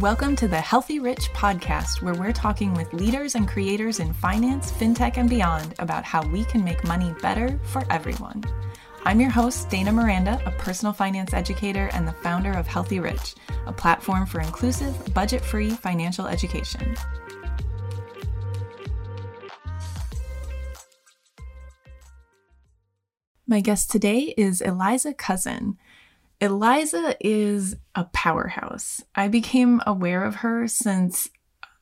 Welcome to the Healthy Rich podcast, where we're talking with leaders and creators in finance, fintech, and beyond about how we can make money better for everyone. I'm your host, Dana Miranda, a personal finance educator and the founder of Healthy Rich, a platform for inclusive, budget free financial education. My guest today is Eliza Cussen. Eliza is a powerhouse. I became aware of her since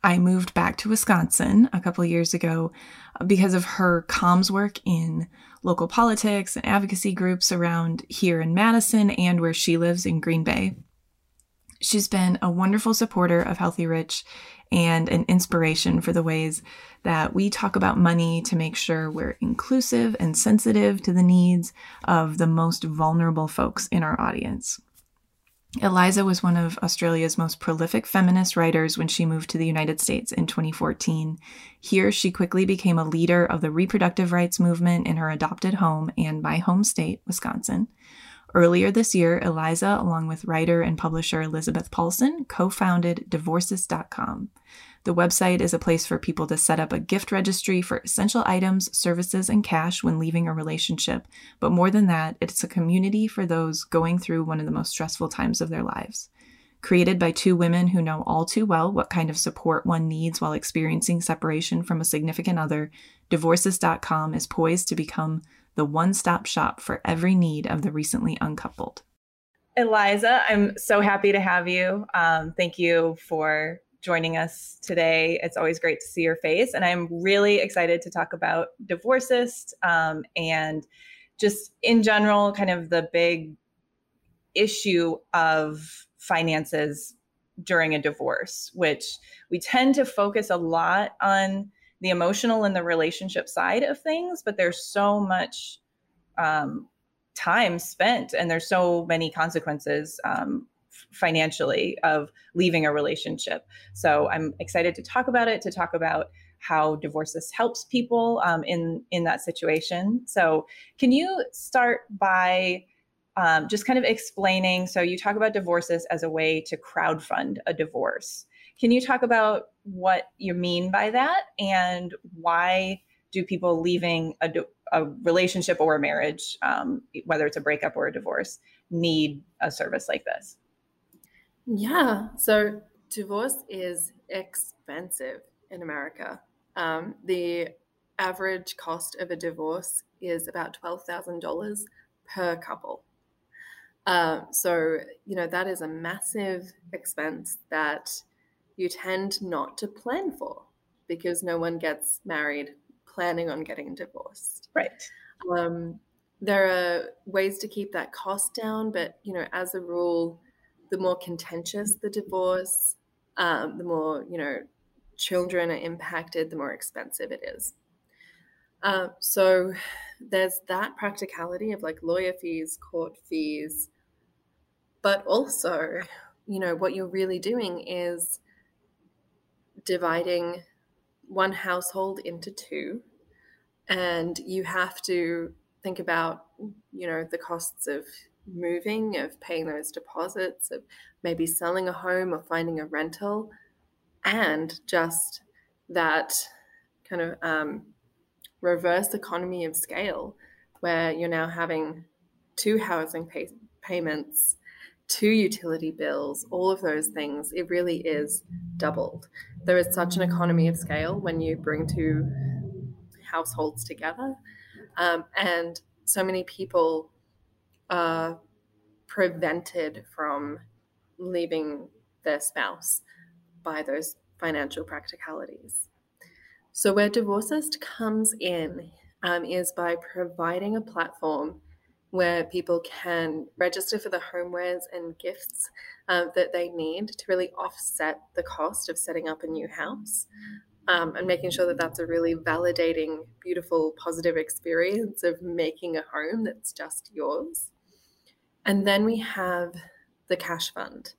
I moved back to Wisconsin a couple years ago uh, because of her comms work in local politics and advocacy groups around here in Madison and where she lives in Green Bay. She's been a wonderful supporter of Healthy Rich and an inspiration for the ways that we talk about money to make sure we're inclusive and sensitive to the needs of the most vulnerable folks in our audience. Eliza was one of Australia's most prolific feminist writers when she moved to the United States in 2014. Here, she quickly became a leader of the reproductive rights movement in her adopted home and my home state, Wisconsin. Earlier this year, Eliza, along with writer and publisher Elizabeth Paulson, co founded Divorcist.com. The website is a place for people to set up a gift registry for essential items, services, and cash when leaving a relationship. But more than that, it's a community for those going through one of the most stressful times of their lives. Created by two women who know all too well what kind of support one needs while experiencing separation from a significant other, Divorcist.com is poised to become the one stop shop for every need of the recently uncoupled. Eliza, I'm so happy to have you. Um, thank you for joining us today. It's always great to see your face. And I'm really excited to talk about Divorcist um, and just in general, kind of the big issue of finances during a divorce, which we tend to focus a lot on the emotional and the relationship side of things, but there's so much um, time spent and there's so many consequences um, financially of leaving a relationship. So I'm excited to talk about it, to talk about how Divorcist helps people um, in in that situation. So can you start by um, just kind of explaining? So you talk about Divorcist as a way to crowdfund a divorce. Can you talk about what you mean by that and why do people leaving a, a relationship or a marriage, um, whether it's a breakup or a divorce, need a service like this? Yeah. So divorce is expensive in America. Um, the average cost of a divorce is about $12,000 per couple. Uh, so, you know, that is a massive expense that you tend not to plan for because no one gets married planning on getting divorced. Right. Um, there are ways to keep that cost down, but, you know, as a rule, the more contentious the divorce, um, the more you know children are impacted, the more expensive it is. Uh, so there's that practicality of like lawyer fees, court fees, but also, you know, what you're really doing is dividing one household into two, and you have to think about, you know, the costs of moving, of paying those deposits, of maybe selling a home or finding a rental, and just that kind of um, reverse economy of scale where you're now having two housing pay- payments, two utility bills, all of those things. It really is doubled. There is such an economy of scale when you bring two households together. Um, and so many people uh, prevented from leaving their spouse by those financial practicalities. So, where Divorcist comes in um, is by providing a platform where people can register for the homewares and gifts uh, that they need to really offset the cost of setting up a new house. Um, and making sure that that's a really validating, beautiful, positive experience of making a home that's just yours. And then we have the cash fund,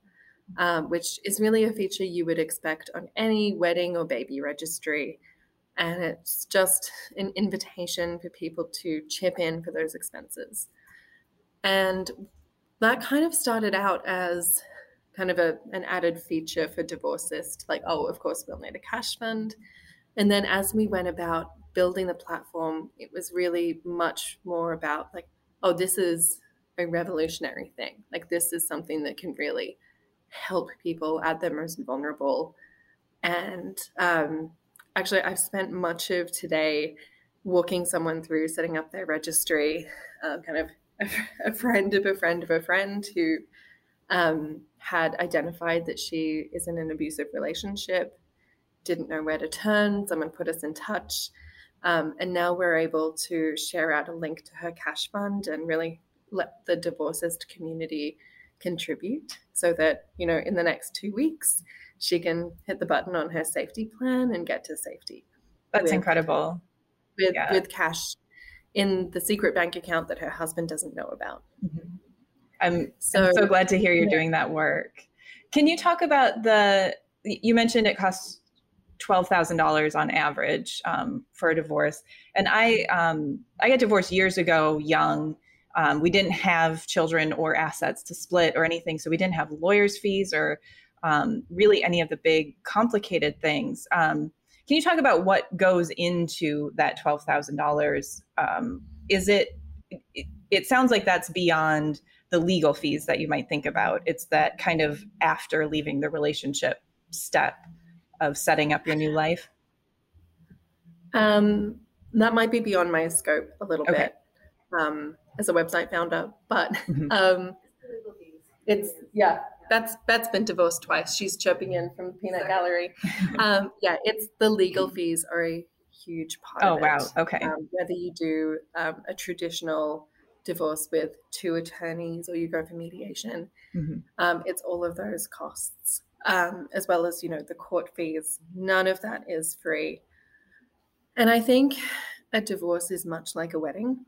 um, which is really a feature you would expect on any wedding or baby registry. And it's just an invitation for people to chip in for those expenses. And that kind of started out as kind of a, an added feature for divorcists. Like, oh, of course, we'll need a cash fund. And then as we went about building the platform, it was really much more about like, oh, this is a revolutionary thing. Like, this is something that can really help people at their most vulnerable. And um, actually, I've spent much of today walking someone through setting up their registry, uh, kind of a, a, friend of a friend of a friend who um, had identified that she is in an abusive relationship, didn't know where to turn. Someone put us in touch. Um, and now we're able to share out a link to her cash fund and really let the divorcist community contribute so that, you know, in the next two weeks, she can hit the button on her safety plan and get to safety. That's with, incredible. With, yeah. with cash in the secret bank account that her husband doesn't know about. Mm-hmm. I'm so, I'm so glad to hear you're yeah. doing that work. Can you talk about the, you mentioned it costs $12,000 on average um, for a divorce. And I, um, I got divorced years ago, young. Um, we didn't have children or assets to split or anything. So we didn't have lawyers' fees or um, really any of the big complicated things. Can you talk about what goes into that $12,000? Um, is it, it, it sounds like that's beyond the legal fees that you might think about. It's that kind of after leaving the relationship step of setting up your new life? Um, that might be beyond my scope a little okay. bit um, as a website founder, but mm-hmm. um, it's yeah. That's Beth's been divorced twice. She's chirping in from the Peanut Gallery. Um, yeah, it's the legal fees are a huge part. Oh of wow! Okay. Um, whether you do um, a traditional divorce with two attorneys or you go for mediation, mm-hmm. um, it's all of those costs um, as well as you know the court fees. None of that is free, and I think a divorce is much like a wedding.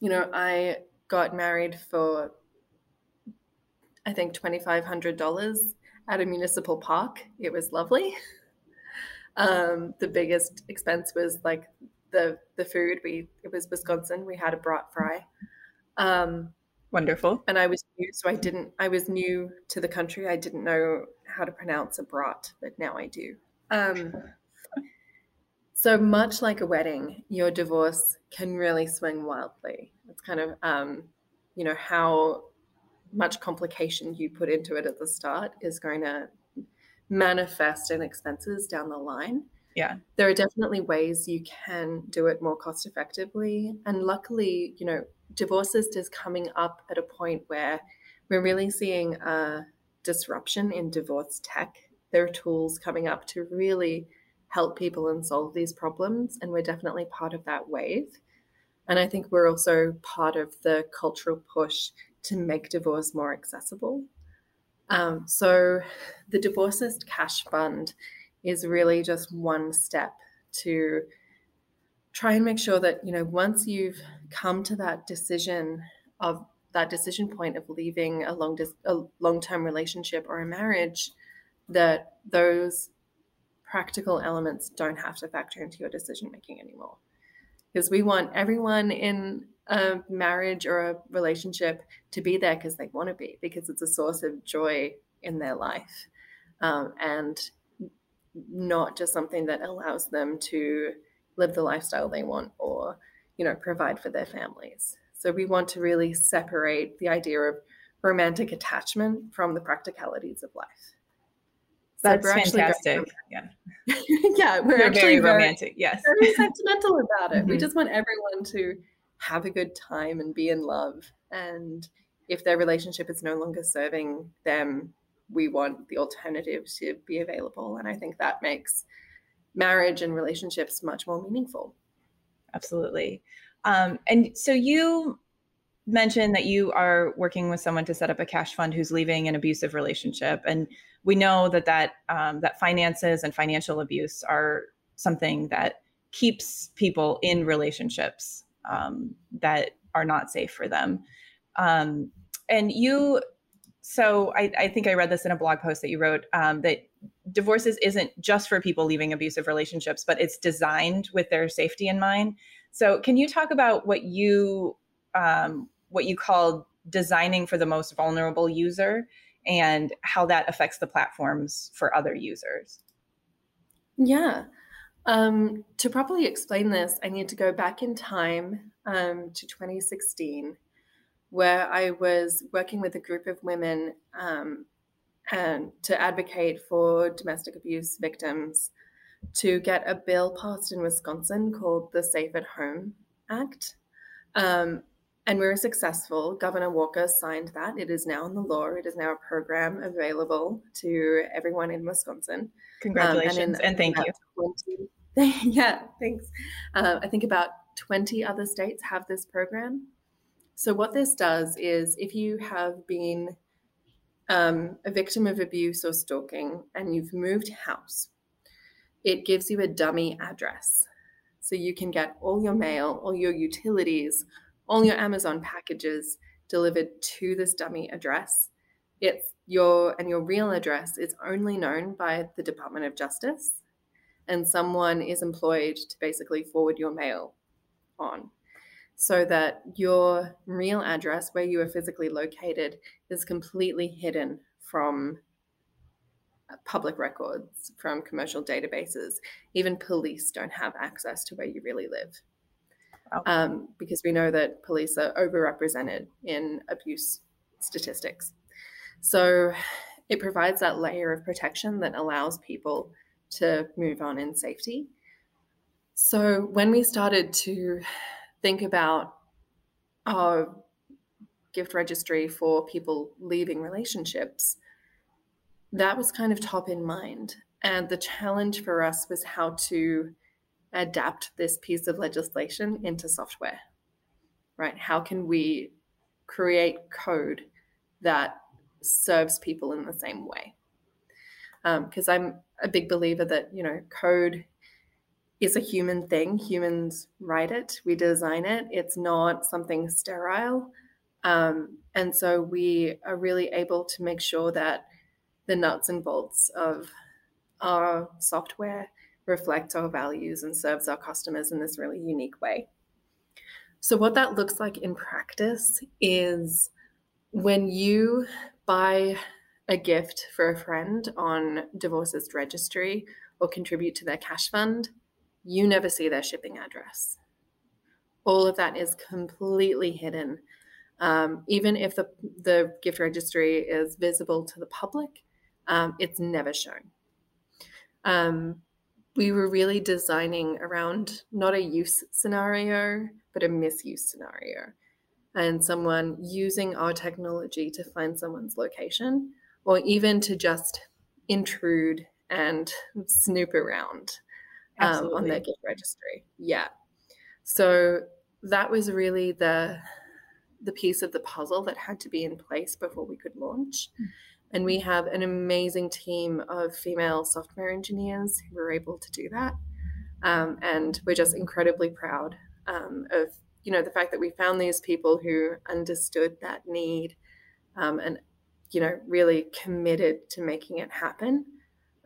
You know, I got married for I think twenty five hundred dollars at a municipal park. It was lovely. Um, the biggest expense was like the the food. We it was Wisconsin. We had a brat fry. Um, Wonderful. And I was new, so I didn't. I was new to the country. I didn't know how to pronounce a brat, but now I do. Um, so much like a wedding, your divorce can really swing wildly. It's kind of, um, you know, how much complication you put into it at the start is going to manifest in expenses down the line. Yeah. There are definitely ways you can do it more cost effectively. And luckily, you know, Divorcist is coming up at a point where we're really seeing a disruption in divorce tech. There are tools coming up to really help people and solve these problems, and we're definitely part of that wave. And I think we're also part of the cultural push to make divorce more accessible. Um, so, the Divorcist Cash Fund is really just one step to try and make sure that you know once you've come to that decision of that decision point of leaving a long dis- a long-term relationship or a marriage that those practical elements don't have to factor into your decision making anymore because we want everyone in a marriage or a relationship to be there because they want to be because it's a source of joy in their life. Um, and not just something that allows them to live the lifestyle they want or you know provide for their families. So we want to really separate the idea of romantic attachment from the practicalities of life that's so fantastic. yeah. Yeah we're, we're actually very romantic very, yes. very sentimental about it. Mm-hmm. we just want everyone to have a good time and be in love. And if their relationship is no longer serving them we want the alternative to be available. And i think that makes marriage and relationships much more meaningful. Absolutely. Um, and so you mentioned that you are working with someone to set up a cash fund who's leaving an abusive relationship, and we know that that um, that finances and financial abuse are something that keeps people in relationships um, that are not safe for them. Um, and you, so I, I, think I read this in a blog post that you wrote um, that Divorcist isn't just for people leaving abusive relationships, but it's designed with their safety in mind. So, can you talk about what you um, what you call designing for the most vulnerable user, and how that affects the platforms for other users. Yeah. Um, to properly explain this, I need to go back in time um, to 2016, where I was working with a group of women um, and to advocate for domestic abuse victims to get a bill passed in Wisconsin called the Safe at Home Act. Um, and we were successful. Governor Walker signed that. It is now in the law. It is now a program available to everyone in Wisconsin. Congratulations um, and, in, and, thank you. 20, yeah, thanks. Uh, I think about 20 other states have this program. So, what this does is if you have been um, a victim of abuse or stalking and you've moved house, it gives you a dummy address. So you can get all your mail, all your utilities, all your Amazon packages delivered to this dummy address. It's your and your real address is only known by the Department of Justice, and someone is employed to basically forward your mail on so that your real address, where you are physically located, is completely hidden from uh, public records, from commercial databases. Even police don't have access to where you really live. Um, because we know that police are overrepresented in abuse statistics. So it provides that layer of protection that allows people to move on in safety. So when we started to think about our gift registry for people leaving relationships, that was kind of top in mind. And the challenge for us was how to adapt this piece of legislation into software, right? How can we create code that serves people in the same way? Because um, I'm a big believer that, you know, code is a human thing. Humans write it, we design it. It's not something sterile. Um, and so we are really able to make sure that the nuts and bolts of our software reflects our values and serves our customers in this really unique way. So, what that looks like in practice is when you buy a gift for a friend on Divorcist Registry or contribute to their cash fund, you never see their shipping address. All of that is completely hidden. Um, even if the, the gift registry is visible to the public, um, it's never shown. Um, we were really designing around not a use scenario, but a misuse scenario. And someone using our technology to find someone's location, or even to just intrude and snoop around um, on their gift registry. Yeah. So that was really the the piece of the puzzle that had to be in place before we could launch. Mm. And we have an amazing team of female software engineers who were able to do that. Um, and we're just incredibly proud um, of you know the fact that we found these people who understood that need um, and you know really committed to making it happen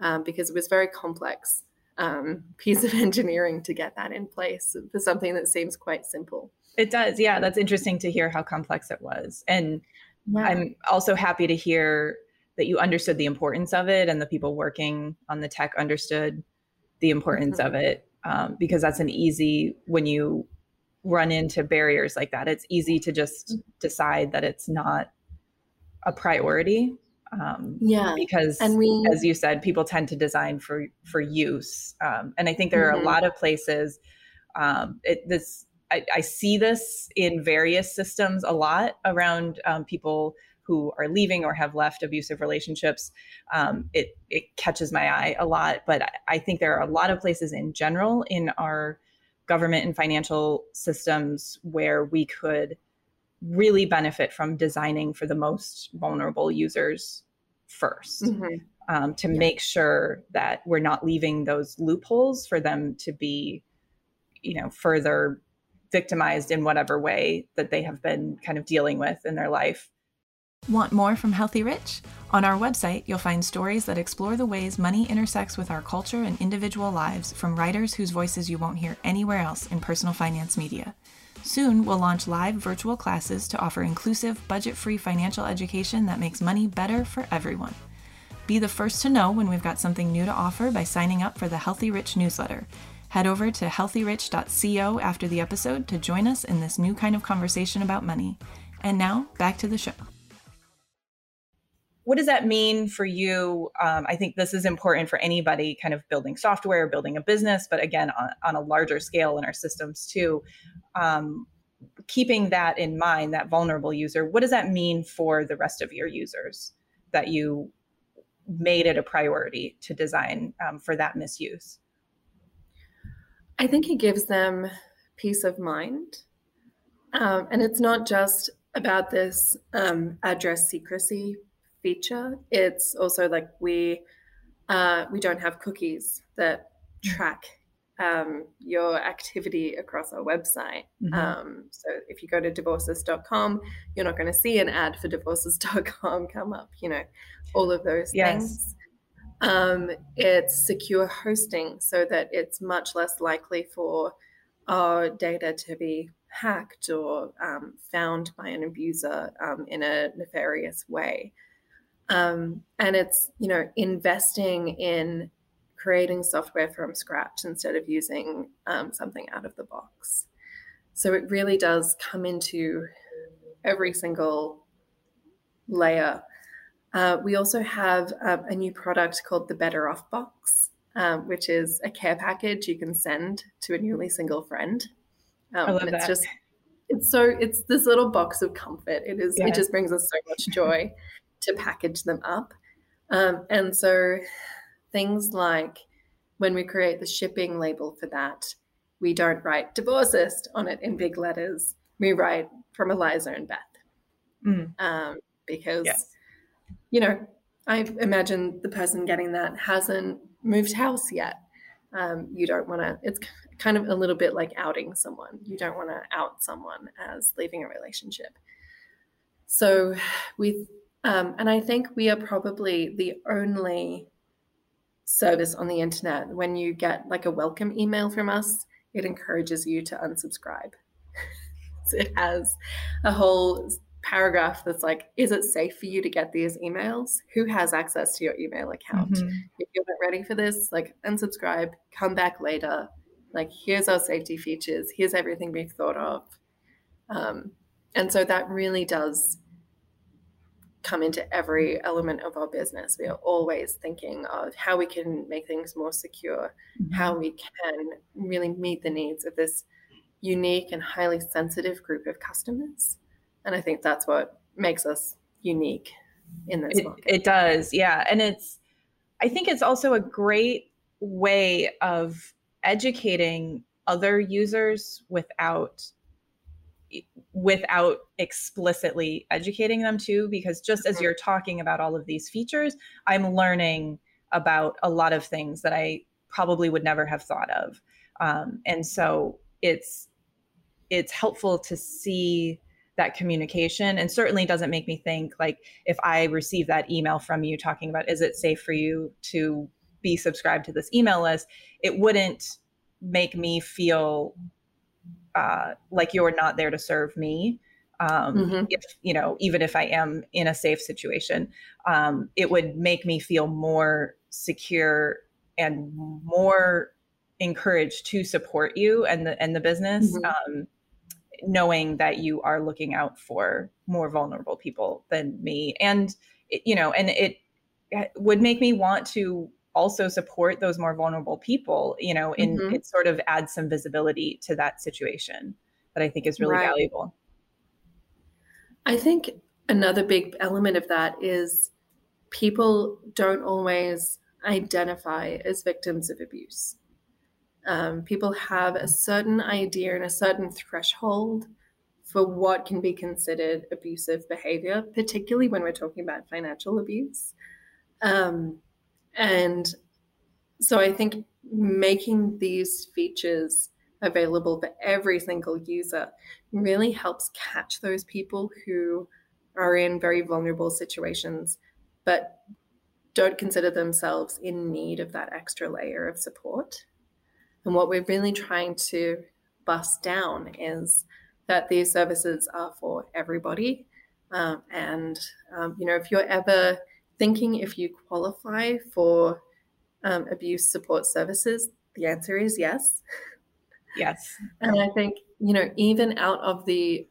um, because it was very complex um, piece of engineering to get that in place for something that seems quite simple. It does, yeah. That's interesting to hear how complex it was, and yeah. I'm also happy to hear that you understood the importance of it and the people working on the tech understood the importance mm-hmm. of it um, because that's an easy when you run into barriers like that it's easy to just decide that it's not a priority um, yeah because and we as you said people tend to design for for use um, and i think there mm-hmm. are a mm-hmm. lot of places um, it, this I, I, see this in various systems a lot around um, people who are leaving or have left abusive relationships, um, it, it catches my eye a lot. But I think there are a lot of places in general in our government and financial systems where we could really benefit from designing for the most vulnerable users 1st mm-hmm. um, to yeah. make sure that we're not leaving those loopholes for them to be, you know, further victimized in whatever way that they have been kind of dealing with in their life. Want more from Healthy Rich? On our website, you'll find stories that explore the ways money intersects with our culture and individual lives from writers whose voices you won't hear anywhere else in personal finance media. Soon, we'll launch live virtual classes to offer inclusive, budget free financial education that makes money better for everyone. Be the first to know when we've got something new to offer by signing up for the Healthy Rich newsletter. Head over to healthyrich.co after the episode to join us in this new kind of conversation about money. And now, back to the show. What does that mean for you? Um, I think this is important for anybody kind of building software, building a business, but again, on, on a larger scale in our systems too. Um, keeping that in mind, that vulnerable user, what does that mean for the rest of your users that you made it a priority to design um, for that misuse? I think it gives them peace of mind. Um, and it's not just about this um, address secrecy feature. It's also like we uh, we don't have cookies that track um, your activity across our website. Mm-hmm. Um, so if you go to divorcist.com, you're not going to see an ad for divorcist.com come up. You know, all of those yes. things. Um, it's secure hosting so that it's much less likely for our data to be hacked or um, found by an abuser um, in a nefarious way. Um, and it's, you know, investing in creating software from scratch instead of using um, something out of the box. So it really does come into every single layer uh, we also have um, a new product called the Better Off Box, um, which is a care package you can send to a newly single friend. Um, I love and it's that. just it's so it's this little box of comfort. It is it just brings us so much joy to package them up. Um, and so things like when we create the shipping label for that, we don't write divorcist on it in big letters. We write from Eliza and Beth. Mm. Um, because yes you know, I imagine the person getting that hasn't moved house yet. Um, you don't want to, it's kind of a little bit like outing someone. You don't want to out someone as leaving a relationship. So, with, um, and I think we are probably the only service on the internet when you get like a welcome email from us, it encourages you to unsubscribe. so it has a whole paragraph that's like, is it safe for you to get these emails? Who has access to your email account? Mm-hmm. If you're not ready for this, like unsubscribe, come back later. Like, here's our safety features, here's everything we've thought of. Um, and so that really does come into every element of our business. We are always thinking of how we can make things more secure, mm-hmm. how we can really meet the needs of this unique and highly sensitive group of customers. And I think that's what makes us unique in this it, market. It does, yeah. And it's, I think it's also a great way of educating other users without without explicitly educating them too because just as you're talking about all of these features i'm learning about a lot of things that i probably would never have thought of. Um, and so it's it's helpful to see that communication and certainly doesn't make me think like if i receive that email from you talking about is it safe for you to be subscribed to this email list? It wouldn't make me feel uh, like you're not there to serve me um, mm-hmm. if you know even if i am in a safe situation um, it would make me feel more secure and more encouraged to support you and the and the business mm-hmm. um, knowing that you are looking out for more vulnerable people than me and you know and it would make me want to also support those more vulnerable people you know and mm-hmm. it sort of adds some visibility to that situation that i think is really right. valuable i think another big element of that is people don't always identify as victims of abuse um, people have a certain idea and a certain threshold for what can be considered abusive behavior, particularly when we're talking about financial abuse. Um, and so I think making these features available for every single user really helps catch those people who are in very vulnerable situations, but don't consider themselves in need of that extra layer of support. And what we're really trying to bust down is that these services are for everybody. Um, and, um, you know, if you're ever thinking if you qualify for um, abuse support services, the answer is yes. Yes. And I think, you know, even out of the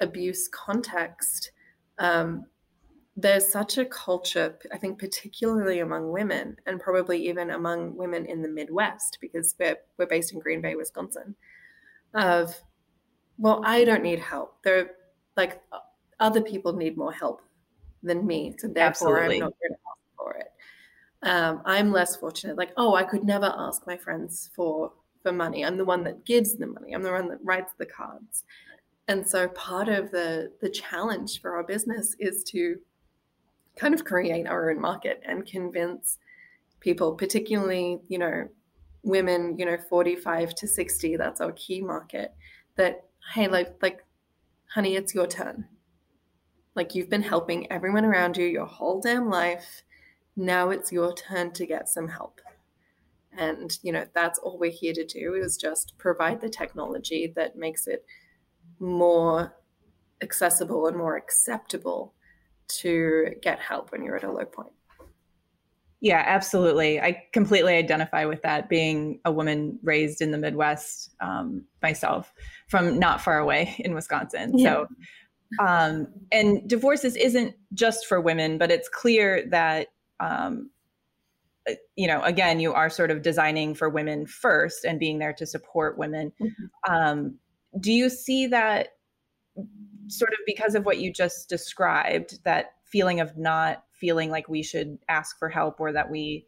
abuse context, um, there's such a culture, I think, particularly among women, and probably even among women in the Midwest, because we're, we're based in Green Bay, Wisconsin, of, well, I don't need help. There, are like, other people need more help than me. So therefore, Absolutely. I'm not going to ask for it. Um, I'm less fortunate. Like, oh, I could never ask my friends for for money. I'm the one that gives the money. I'm the one that writes the cards. And so part of the the challenge for our business is to kind of create our own market and convince people, particularly, you know, women, you know, 45 to 60, that's our key market, that hey, like like honey, it's your turn. Like you've been helping everyone around you your whole damn life. Now it's your turn to get some help. And, you know, that's all we're here to do is just provide the technology that makes it more accessible and more acceptable to get help when you're at a low point. Yeah, absolutely. I completely identify with that being a woman raised in the Midwest um, myself from not far away in Wisconsin. Yeah. So, um, and Divorcist isn't just for women, but it's clear that um, uh, you know, again, you are sort of designing for women first and being there to support women. Mm-hmm. Um, do you see that sort of because of what you just described, that feeling of not feeling like we should ask for help or that we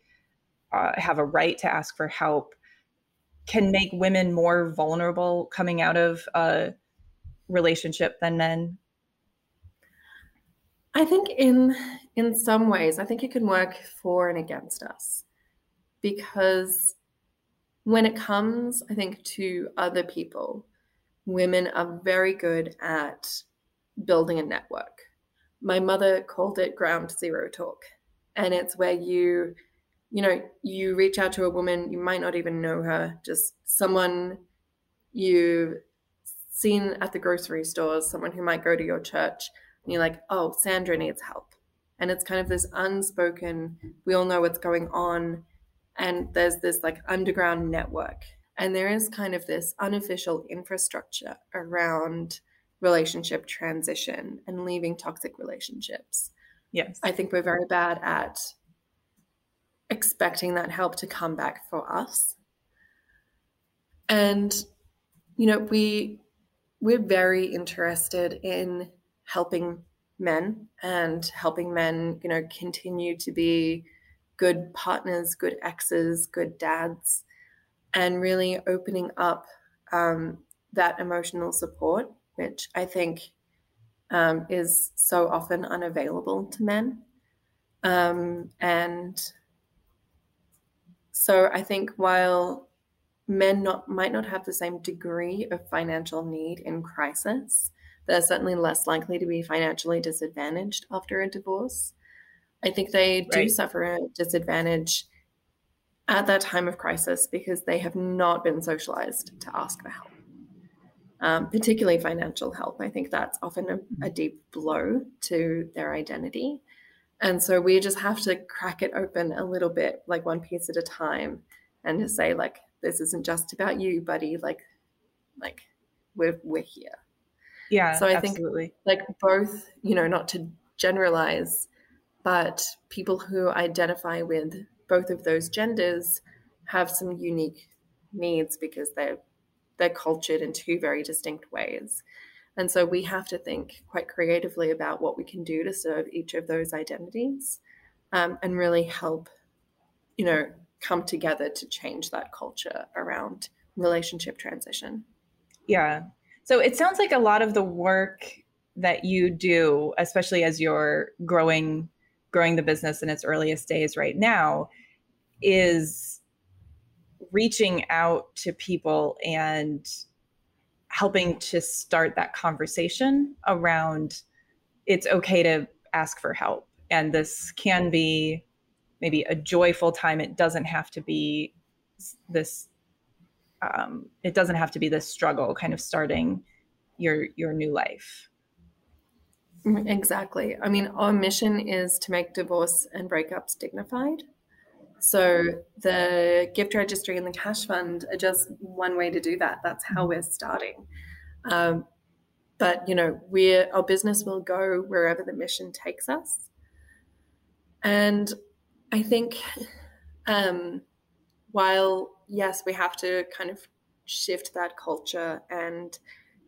uh, have a right to ask for help can make women more vulnerable coming out of a relationship than men? I think in in some ways, I think it can work for and against us because when it comes, I think, to other people, women are very good at building a network. My mother called it ground zero talk. And it's where you, you know, you reach out to a woman, you might not even know her, just someone you've seen at the grocery stores, someone who might go to your church, and you're like, oh, Sandra needs help. And it's kind of this unspoken, we all know what's going on. And there's this like underground network. And there is kind of this unofficial infrastructure around relationship transition and leaving toxic relationships. Yes. I think we're very bad at expecting that help to come back for us. And you know, we we're very interested in helping men and helping men, you know, continue to be good partners, good exes, good dads, and really opening up um, that emotional support, which I think um, is so often unavailable to men. Um, and so I think while men not might not have the same degree of financial need in crisis, they're certainly less likely to be financially disadvantaged after a divorce. I think they do suffer a disadvantage at that time of crisis because they have not been socialized to ask for help, um, particularly financial help. I think that's often a, a deep blow to their identity. And so we just have to crack it open a little bit, like one piece at a time, and to say, like, this isn't just about you, buddy. Like, like we're we're here. Yeah. So I absolutely. think like both, you know, not to generalize, but people who identify with both of those genders have some unique needs because they're they're cultured in two very distinct ways. And so we have to think quite creatively about what we can do to serve each of those identities um, and really help, you know, come together to change that culture around relationship transition. Yeah, so it sounds like a lot of the work that you do, especially as you're growing growing the business in its earliest days right now, is reaching out to people and helping to start that conversation around it's okay to ask for help. And this can be maybe a joyful time. It doesn't have to be this um, it doesn't have to be this struggle kind of starting your your new life. Mm, exactly. I mean our mission is to make divorce and breakups dignified. So the gift registry and the cash fund are just one way to do that. That's how we're starting. Um, but you know we're our business will go wherever the mission takes us. And i think um, while yes we have to kind of shift that culture and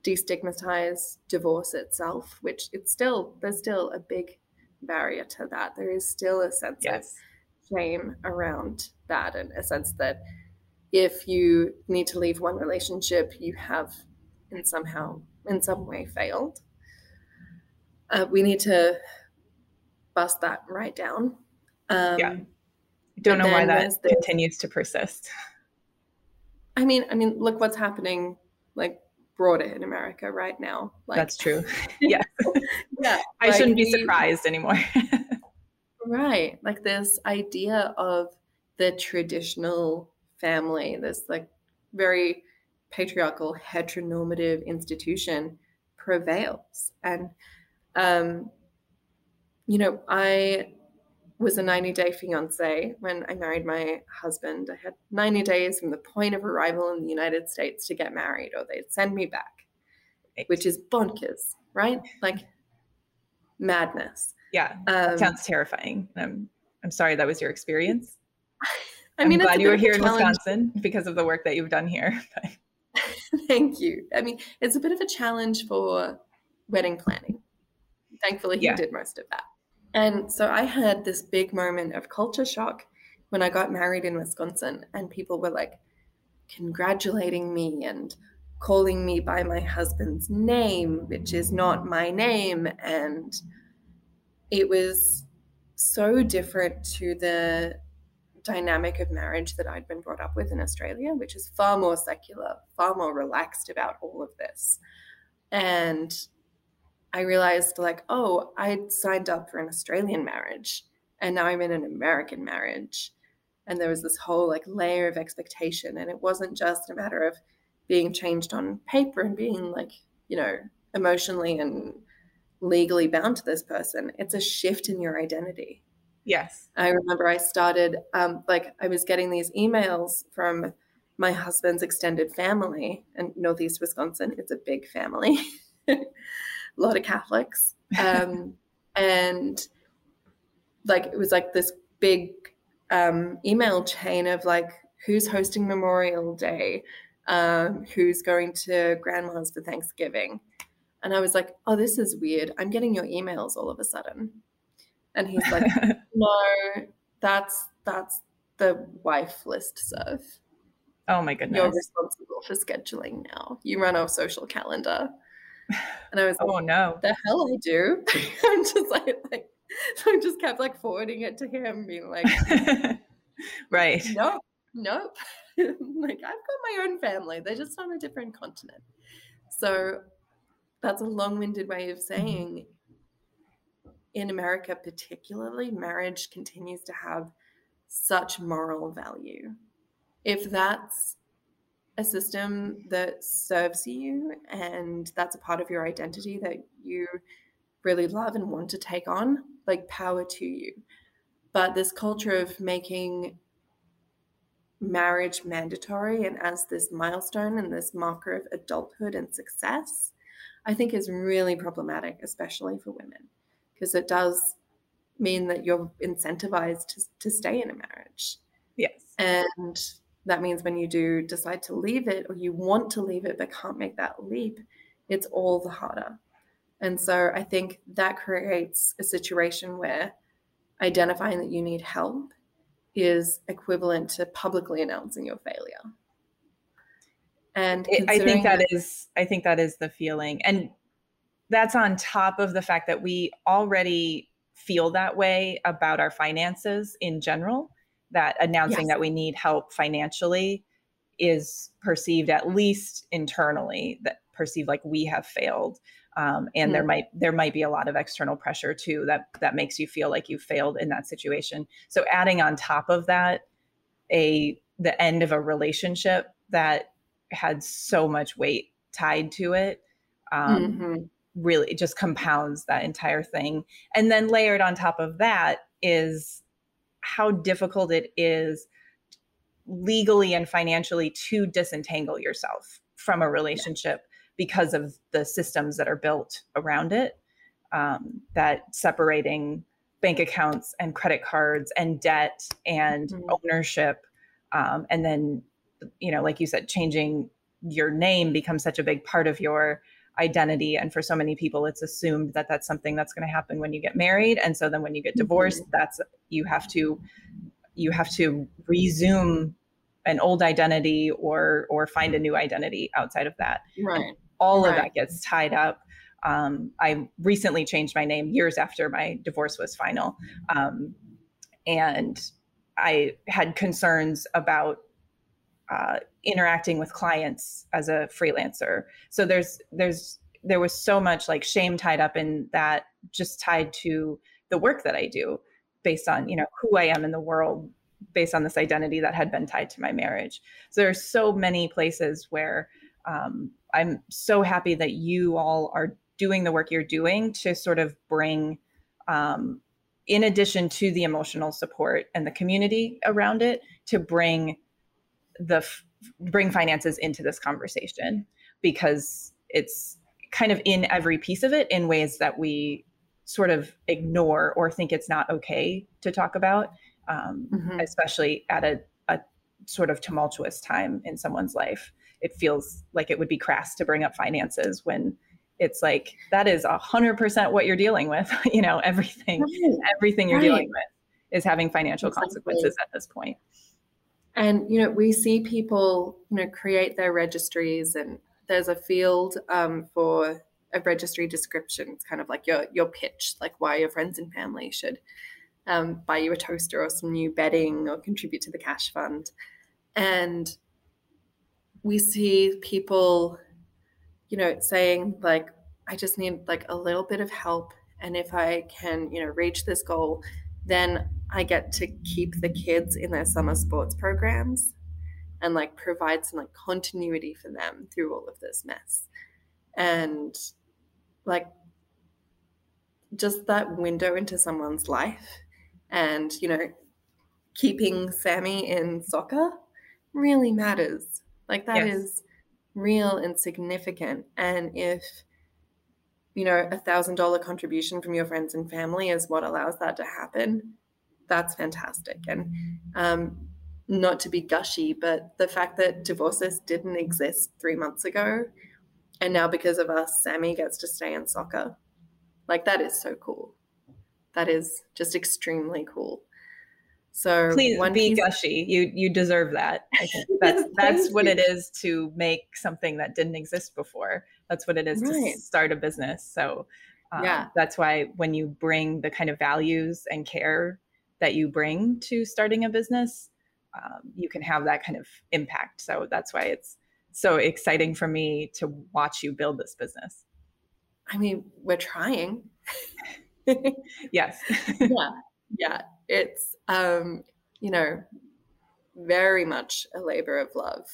destigmatize divorce itself which it's still there's still a big barrier to that there is still a sense yes. of shame around that and a sense that if you need to leave one relationship you have in somehow in some way failed. Uh, we need to bust that right down. Um, yeah, don't know why that continues to persist. I mean, I mean, look what's happening, like broader in America right now. Like, That's true. yeah, yeah. I like shouldn't be surprised anymore. right, like this idea of the traditional family, this like very patriarchal heteronormative institution prevails and um, you know i was a 90 day fiance when i married my husband i had 90 days from the point of arrival in the united states to get married or they'd send me back which is bonkers right like madness yeah um, sounds terrifying i'm i'm sorry that was your experience I mean, I'm glad you were here in Wisconsin because of the work that you've done here. Thank you. I mean, it's a bit of a challenge for wedding planning. Thankfully, he yeah. did most of that. And so I had this big moment of culture shock when I got married in Wisconsin, and people were like congratulating me and calling me by my husband's name, which is not my name. And it was so different to the dynamic of marriage that I'd been brought up with in Australia, which is far more secular, far more relaxed about all of this. And I realized, like, oh, I'd signed up for an Australian marriage and now I'm in an American marriage. And there was this whole like layer of expectation. And it wasn't just a matter of being changed on paper and being like, you know, emotionally and legally bound to this person. It's a shift in your identity. Yes. I remember I started, um, like, I was getting these emails from my husband's extended family in Northeast Wisconsin. It's a big family, a lot of Catholics. Um, and like, it was like this big um, email chain of like, who's hosting Memorial Day, um, who's going to grandma's for Thanksgiving. And I was like, oh, this is weird. I'm getting your emails all of a sudden. And he's like, no, that's that's the wife list serve. Oh my goodness. You're responsible for scheduling now. You run our social calendar. And I was like, oh no. The hell I do. I'm just like, like so I just kept like forwarding it to him, being like Right. Nope. Nope. like I've got my own family. They're just on a different continent. So that's a long-winded way of mm-hmm. saying in America, particularly, marriage continues to have such moral value. If that's a system that serves you and that's a part of your identity that you really love and want to take on, like power to you. But this culture of making marriage mandatory and as this milestone and this marker of adulthood and success, I think is really problematic, especially for women because it does mean that you're incentivized to, to stay in a marriage. Yes. And that means when you do decide to leave it or you want to leave it but can't make that leap, it's all the harder. And so I think that creates a situation where identifying that you need help is equivalent to publicly announcing your failure. And I think that is I think that is the feeling. And that's on top of the fact that we already feel that way about our finances in general that announcing yes. that we need help financially is perceived at least internally that perceived like we have failed um, and mm-hmm. there might there might be a lot of external pressure too that that makes you feel like you failed in that situation so adding on top of that a the end of a relationship that had so much weight tied to it um, mm-hmm. really just compounds that entire thing. And then layered on top of that is how difficult it is legally and financially to disentangle yourself from a relationship yeah. because of the systems that are built around it um, that separating bank accounts and credit cards and debt and mm-hmm. ownership um, and then you know like you said changing your name becomes such a big part of your identity and for so many people it's assumed that that's something that's going to happen when you get married and so then when you get mm-hmm. divorced mm-hmm. that's you have to you have to resume an old identity or or find a new identity outside of that right and all right. of that gets tied up um, I recently changed my name years after my divorce was final. Um, and I had concerns about uh, interacting with clients as a freelancer. So there's, there's, there was so much like shame tied up in that just tied to the work that I do based on, you know, who I am in the world based on this identity that had been tied to my marriage. So there's so many places where um, I'm so happy that you all are doing the work you're doing to sort of bring um, in addition to the emotional support and the community around it to bring the bring finances into this conversation because it's kind of in every piece of it in ways that we sort of ignore or think it's not okay to talk about um, mm-hmm. especially at a, a sort of tumultuous time in someone's life it feels like it would be crass to bring up finances when it's like that is a hundred percent what you're dealing with. you know, everything, right. everything you're right. dealing with is having financial exactly. consequences at this point. And you know, we see people, you know, create their registries, and there's a field um, for a registry description. It's kind of like your your pitch, like why your friends and family should um, buy you a toaster or some new bedding or contribute to the cash fund. And we see people you know, saying like, I just need like a little bit of help. And if I can, you know, reach this goal, then I get to keep the kids in their summer sports programs and like provide some like continuity for them through all of this mess. And like just that window into someone's life and, you know, keeping Sammy in soccer really matters. Like that yes. is real and significant. And if, you know, a thousand dollar contribution from your friends and family is what allows that to happen, that's fantastic. And um, not to be gushy, but the fact that Divorcist didn't exist three months ago, and now because of us, Sammy gets to stay in soccer, like that is so cool. That is just extremely cool. So please be piece- gushy. You you deserve that. that's that's what it is to make something that didn't exist before. That's what it is right. to start a business. So um, yeah, that's why when you bring the kind of values and care that you bring to starting a business, um, you can have that kind of impact. So that's why it's so exciting for me to watch you build this business. I mean, we're trying. yes. yeah. Yeah it's um, you know very much a labor of love.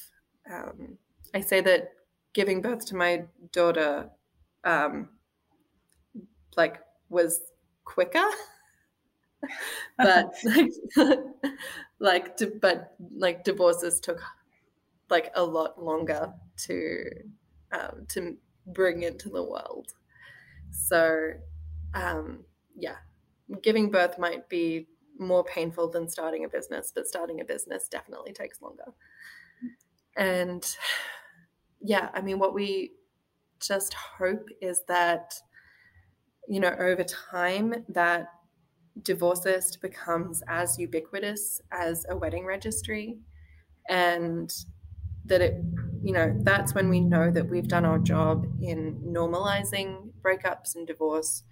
Um, I say that giving birth to my daughter um, like was quicker, but like, like but like Divorcist took like a lot longer to um, to bring into the world. So um, yeah, giving birth might be more painful than starting a business, but starting a business definitely takes longer. And yeah, I mean, what we just hope is that, you know, over time, that Divorcist becomes as ubiquitous as a wedding registry. And that it, you know, that's when we know that we've done our job in normalizing breakups and divorce,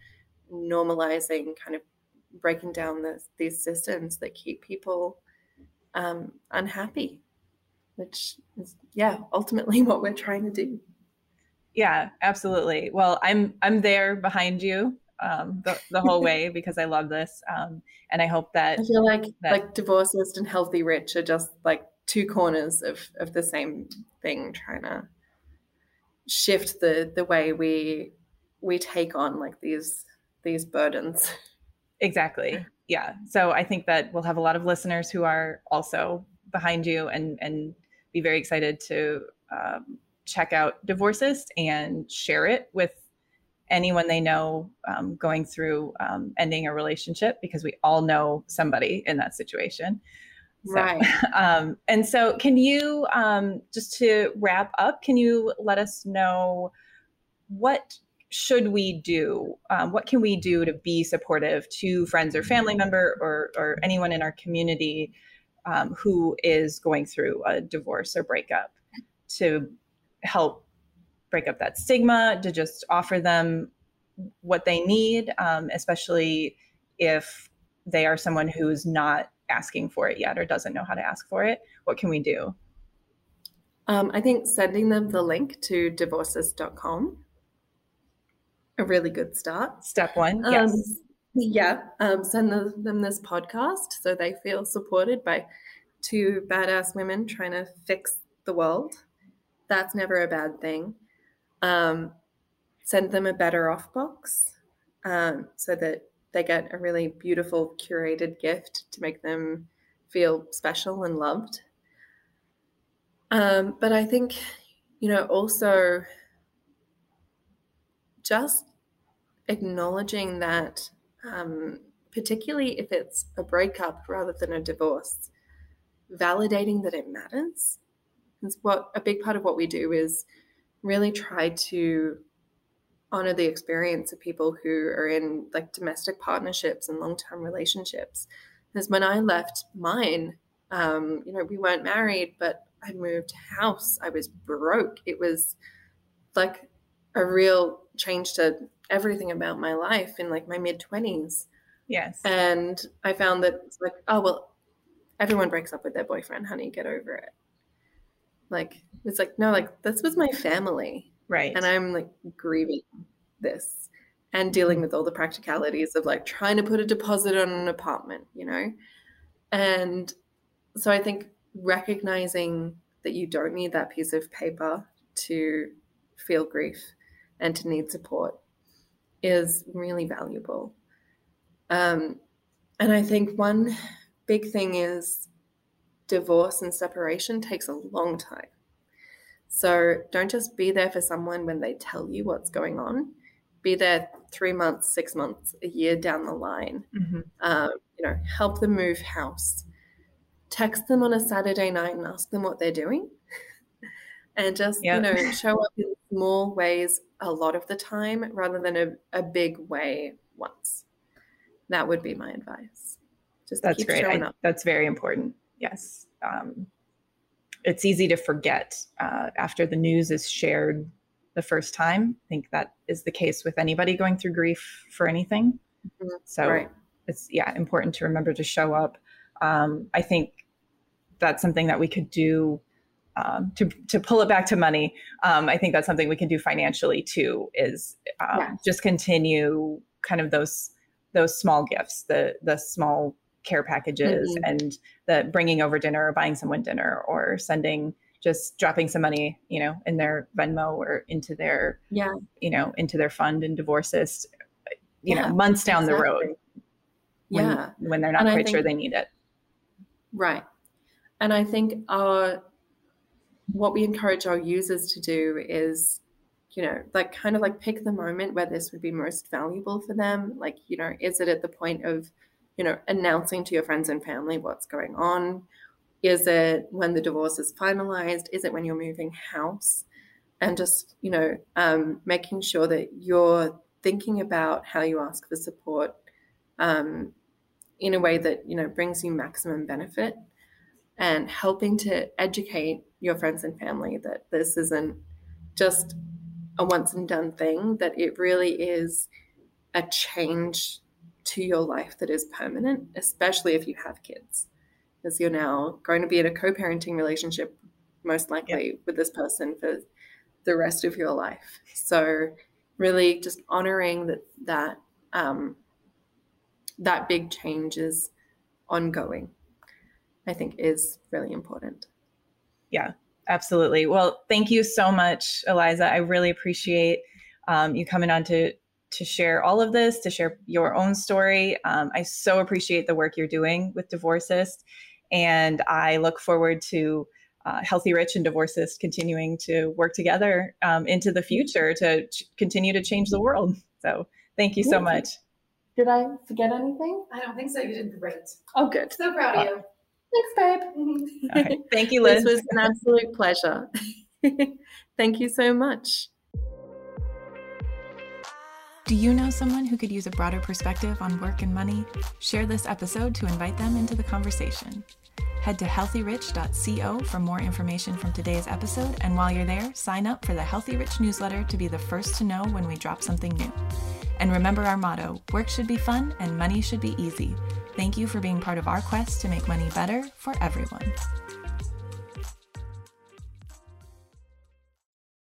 normalizing kind of breaking down this, these systems that keep people um, unhappy, which is yeah, ultimately what we're trying to do. Yeah, absolutely. Well, I'm I'm there behind you um, the, the whole way because I love this, um, and I hope that I feel like that, like Divorcist and healthy rich are just like two corners of of the same thing, trying to shift the the way we we take on like these these burdens. Exactly. Yeah. So I think that we'll have a lot of listeners who are also behind you and and be very excited to um, check out Divorcist and share it with anyone they know um, going through um, ending a relationship because we all know somebody in that situation. So, right. Um, and so, can you um, just to wrap up? Can you let us know what should we do? Um, what can we do to be supportive to friends or family member or or anyone in our community um, who is going through a divorce or breakup to help break up that stigma, to just offer them what they need, um, especially if they are someone who's not asking for it yet or doesn't know how to ask for it. What can we do? Um, I think sending them the link to divorcist.com a really good start. Step one, um, yes. Yeah, um, send them this podcast so they feel supported by two badass women trying to fix the world. That's never a bad thing. Um, send them a better off box um, so that they get a really beautiful curated gift to make them feel special and loved. Um, but I think, you know, also just acknowledging that, um, particularly if it's a breakup rather than a divorce, validating that it matters. It's what a big part of what we do is really try to honor the experience of people who are in like domestic partnerships and long-term relationships. Because when i left mine um, you know we weren't married but i moved house. I was broke. It was like a real change to everything about my life in like my mid 20s yes. And i found that it's like oh well everyone breaks up with their boyfriend honey get over it like it's like no like this was my family. Right. And i'm like grieving this and dealing with all the practicalities of like trying to put a deposit on an apartment you know? And so i think recognizing that you don't need that piece of paper to feel grief and to need support is really valuable. Um, and i think one big thing is divorce and separation takes a long time so don't just be there for someone when they tell you what's going on. Be there three months, six months, a year down the line. Mm-hmm. Um, you know, help them move house. Text them on a Saturday night and ask them what they're doing. and just, yep. you know, show up in small ways a lot of the time rather than a, a big way once. That would be my advice. Just that's great. I, that's very important. Yes. Um, it's easy to forget uh, after the news is shared the first time. I think that is the case with anybody going through grief for anything. Mm-hmm. So right. it's yeah important to remember to show up. Um, I think that's something that we could do um, to to pull it back to money. Um, I think that's something we can do financially too. Is um, yeah. just continue kind of those those small gifts, the the small care packages mm-hmm. and the bringing over dinner or buying someone dinner or sending just dropping some money, you know, in their Venmo or into their, yeah, you know, into their fund and Divorcist, you yeah, know, months down exactly. the road. When, yeah. When they're not and quite think, sure they need it. Right. And I think our, what we encourage our users to do is, you know, like kind of like pick the moment where this would be most valuable for them. Like, you know, is it at the point of you know, announcing to your friends and family what's going on? Is it when the divorce is finalized? Is it when you're moving house? And just, you know, um, making sure that you're thinking about how you ask for support um, in a way that, you know, brings you maximum benefit and helping to educate your friends and family that this isn't just a once and done thing, that it really is a change to your life that is permanent, especially if you have kids, because you're now going to be in a co parenting relationship, most likely with this person for the rest of your life. So, really just honoring that, that, um, that big change is ongoing, I think is really important. Yeah. Absolutely. Well, thank you so much, Eliza. I really appreciate um, you coming on to to share all of this, to share your own story. Um, I so appreciate the work you're doing with Divorcist, and I look forward to uh, Healthy Rich and Divorcist continuing to work together um, into the future to ch- continue to change the world. So, thank you so much. Did I forget anything? I don't think so. You did great. Oh, good. So proud of you. Thanks, babe. All right. Thank you, Liz. This was an absolute pleasure. Thank you so much. Do you know someone who could use a broader perspective on work and money? Share this episode to invite them into the conversation. Head to healthyrich.co for more information from today's episode, and while you're there, sign up for the Healthy Rich newsletter to be the first to know when we drop something new. And remember our motto work should be fun and money should be easy. Thank you for being part of our quest to make money better for everyone.